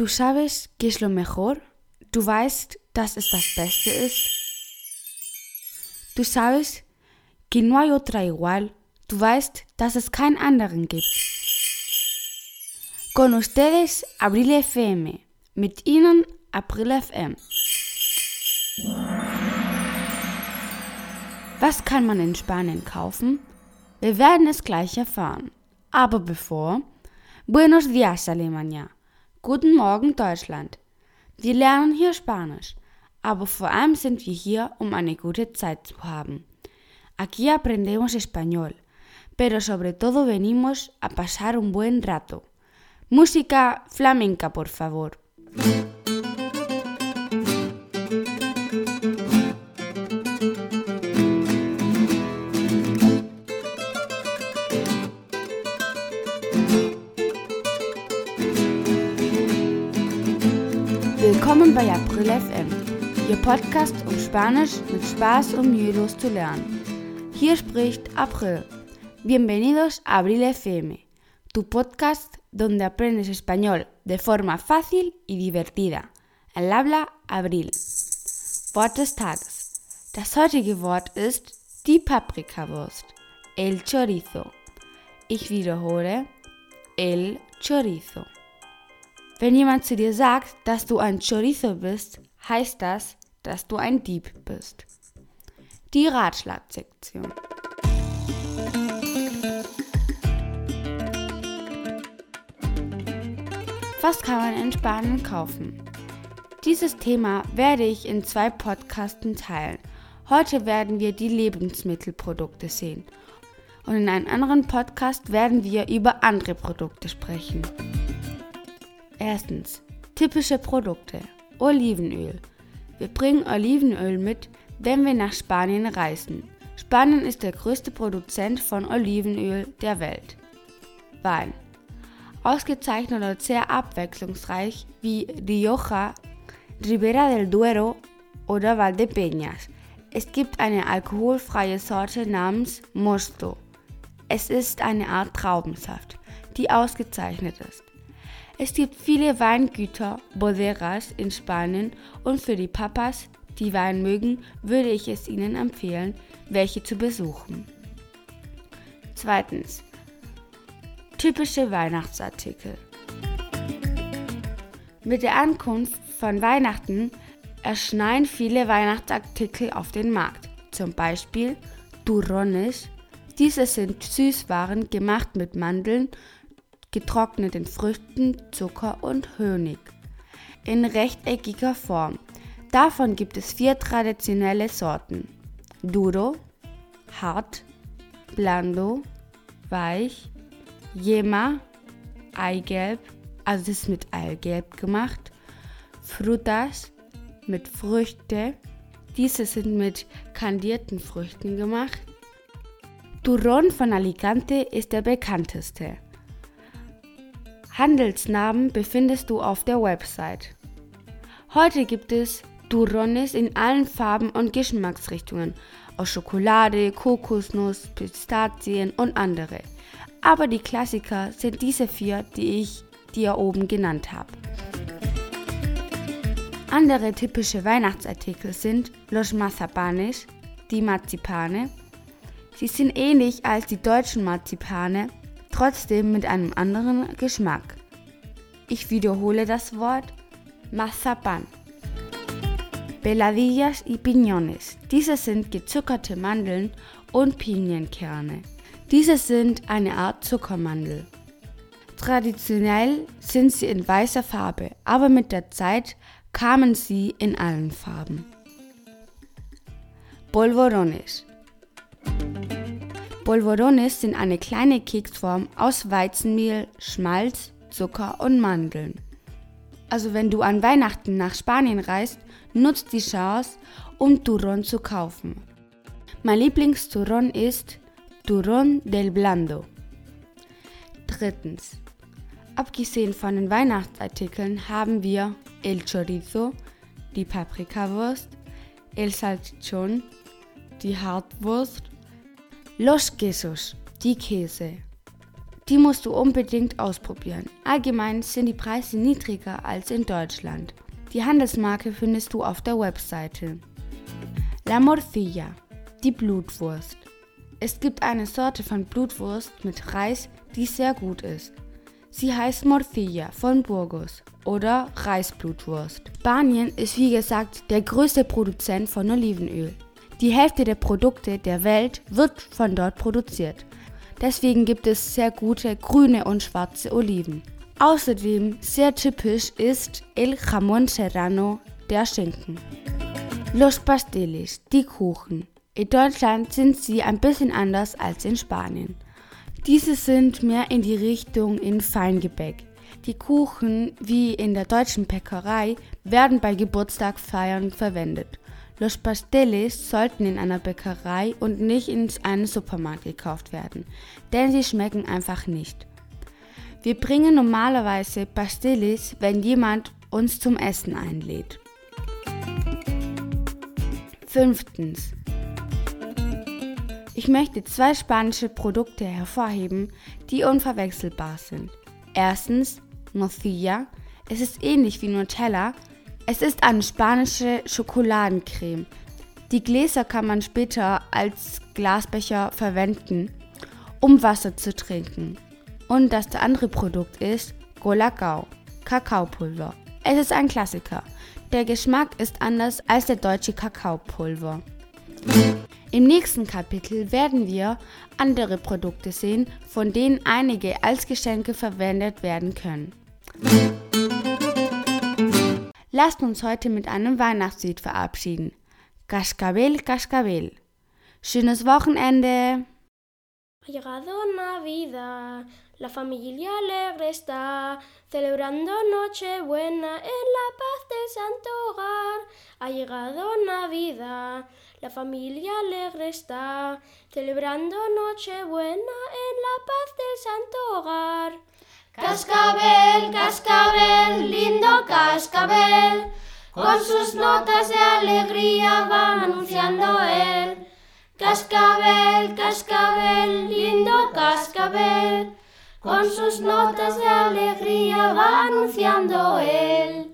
Du sabes que es lo mejor? Du weißt, dass es das Beste ist? Du sabes que no hay otra igual? Du weißt, dass es keinen anderen gibt? Con ustedes, Abril FM. Mit Ihnen, April FM. Was kann man in Spanien kaufen? Wir werden es gleich erfahren. Aber bevor, Buenos dias, Alemania. Guten Morgen, Deutschland. Wir lernen hier Spanisch, aber vor allem sind wir hier, um eine gute Zeit zu haben. Aquí aprendemos español, pero sobre todo venimos a pasar un buen rato. Música flamenca, por favor. Willkommen bei April FM, Ihr Podcast, um Spanisch mit Spaß und mühelos zu lernen. Hier spricht April. Bienvenidos a Abril FM, tu podcast donde aprendes español de forma fácil y divertida. El habla Abril. Wort des Tages. Das heutige Wort ist die Paprikawurst, el chorizo. Ich wiederhole, el chorizo. Wenn jemand zu dir sagt, dass du ein Chorizo bist, heißt das, dass du ein Dieb bist. Die Ratschlagsektion. Was kann man in Spanien kaufen? Dieses Thema werde ich in zwei Podcasten teilen. Heute werden wir die Lebensmittelprodukte sehen. Und in einem anderen Podcast werden wir über andere Produkte sprechen. Erstens. Typische Produkte. Olivenöl. Wir bringen Olivenöl mit, wenn wir nach Spanien reisen. Spanien ist der größte Produzent von Olivenöl der Welt. Wein. Ausgezeichnet und sehr abwechslungsreich wie Rioja, Ribera del Duero oder Valdepeñas. Es gibt eine alkoholfreie Sorte namens Mosto. Es ist eine Art Traubensaft, die ausgezeichnet ist. Es gibt viele Weingüter, Bodegas in Spanien und für die Papas, die Wein mögen, würde ich es ihnen empfehlen, welche zu besuchen. Zweitens. Typische Weihnachtsartikel. Mit der Ankunft von Weihnachten erscheinen viele Weihnachtsartikel auf den Markt. Zum Beispiel Turrones. Diese sind Süßwaren gemacht mit Mandeln, getrockneten Früchten, Zucker und Honig in rechteckiger Form. Davon gibt es vier traditionelle Sorten. Duro, hart, blando, weich, Yema, Eigelb, also das ist mit Eigelb gemacht, Frutas mit Früchte, diese sind mit kandierten Früchten gemacht. Turron von Alicante ist der bekannteste. Handelsnamen befindest du auf der Website. Heute gibt es Turrones in allen Farben und Geschmacksrichtungen, aus Schokolade, Kokosnuss, Pistazien und andere. Aber die Klassiker sind diese vier, die ich dir oben genannt habe. Andere typische Weihnachtsartikel sind Los Mazapanes, die Marzipane. Sie sind ähnlich als die deutschen Marzipane, trotzdem mit einem anderen Geschmack. Ich wiederhole das Wort Mazapan. Beladillas y Piñones. Diese sind gezuckerte Mandeln und Pinienkerne. Diese sind eine Art Zuckermandel. Traditionell sind sie in weißer Farbe, aber mit der Zeit kamen sie in allen Farben. Polvorones. Polvorones sind eine kleine Keksform aus Weizenmehl, Schmalz, Zucker und Mandeln. Also wenn du an Weihnachten nach Spanien reist, nutzt die Chance, um Turron zu kaufen. Mein Lieblingsturron ist Turron del Blando. Drittens. Abgesehen von den Weihnachtsartikeln haben wir El Chorizo, die Paprikawurst, El Salchichon, die Hartwurst Los Quesos, die Käse. Die musst du unbedingt ausprobieren. Allgemein sind die Preise niedriger als in Deutschland. Die Handelsmarke findest du auf der Webseite. La Morcilla, die Blutwurst. Es gibt eine Sorte von Blutwurst mit Reis, die sehr gut ist. Sie heißt Morcilla von Burgos oder Reisblutwurst. Spanien ist wie gesagt der größte Produzent von Olivenöl. Die Hälfte der Produkte der Welt wird von dort produziert. Deswegen gibt es sehr gute grüne und schwarze Oliven. Außerdem sehr typisch ist El Jamón Serrano, der Schinken. Los Pasteles, die Kuchen. In Deutschland sind sie ein bisschen anders als in Spanien. Diese sind mehr in die Richtung in Feingebäck. Die Kuchen, wie in der deutschen Bäckerei, werden bei Geburtstagfeiern verwendet. Los Pasteles sollten in einer Bäckerei und nicht in einem Supermarkt gekauft werden, denn sie schmecken einfach nicht. Wir bringen normalerweise Pasteles, wenn jemand uns zum Essen einlädt. Fünftens. Ich möchte zwei spanische Produkte hervorheben, die unverwechselbar sind. Erstens Nocilla. Es ist ähnlich wie Nutella, es ist eine spanische Schokoladencreme. Die Gläser kann man später als Glasbecher verwenden, um Wasser zu trinken. Und das andere Produkt ist Golacao, Kakaopulver. Es ist ein Klassiker. Der Geschmack ist anders als der deutsche Kakaopulver. Im nächsten Kapitel werden wir andere Produkte sehen, von denen einige als Geschenke verwendet werden können. Lasst uns heute mit einem Weihnachtslied verabschieden. Cascabel, Cascabel. Schönes Wochenende. Ha llegado Navidad, la familia alegre está, celebrando Nochebuena en la paz del santo hogar. Ha llegado Navidad, la familia alegre está, celebrando Nochebuena en la paz del santo hogar. Cascabel, cascabel, lindo cascabel, con sus notas de alegría va anunciando él. Cascabel, cascabel, lindo cascabel, con sus notas de alegría va anunciando él.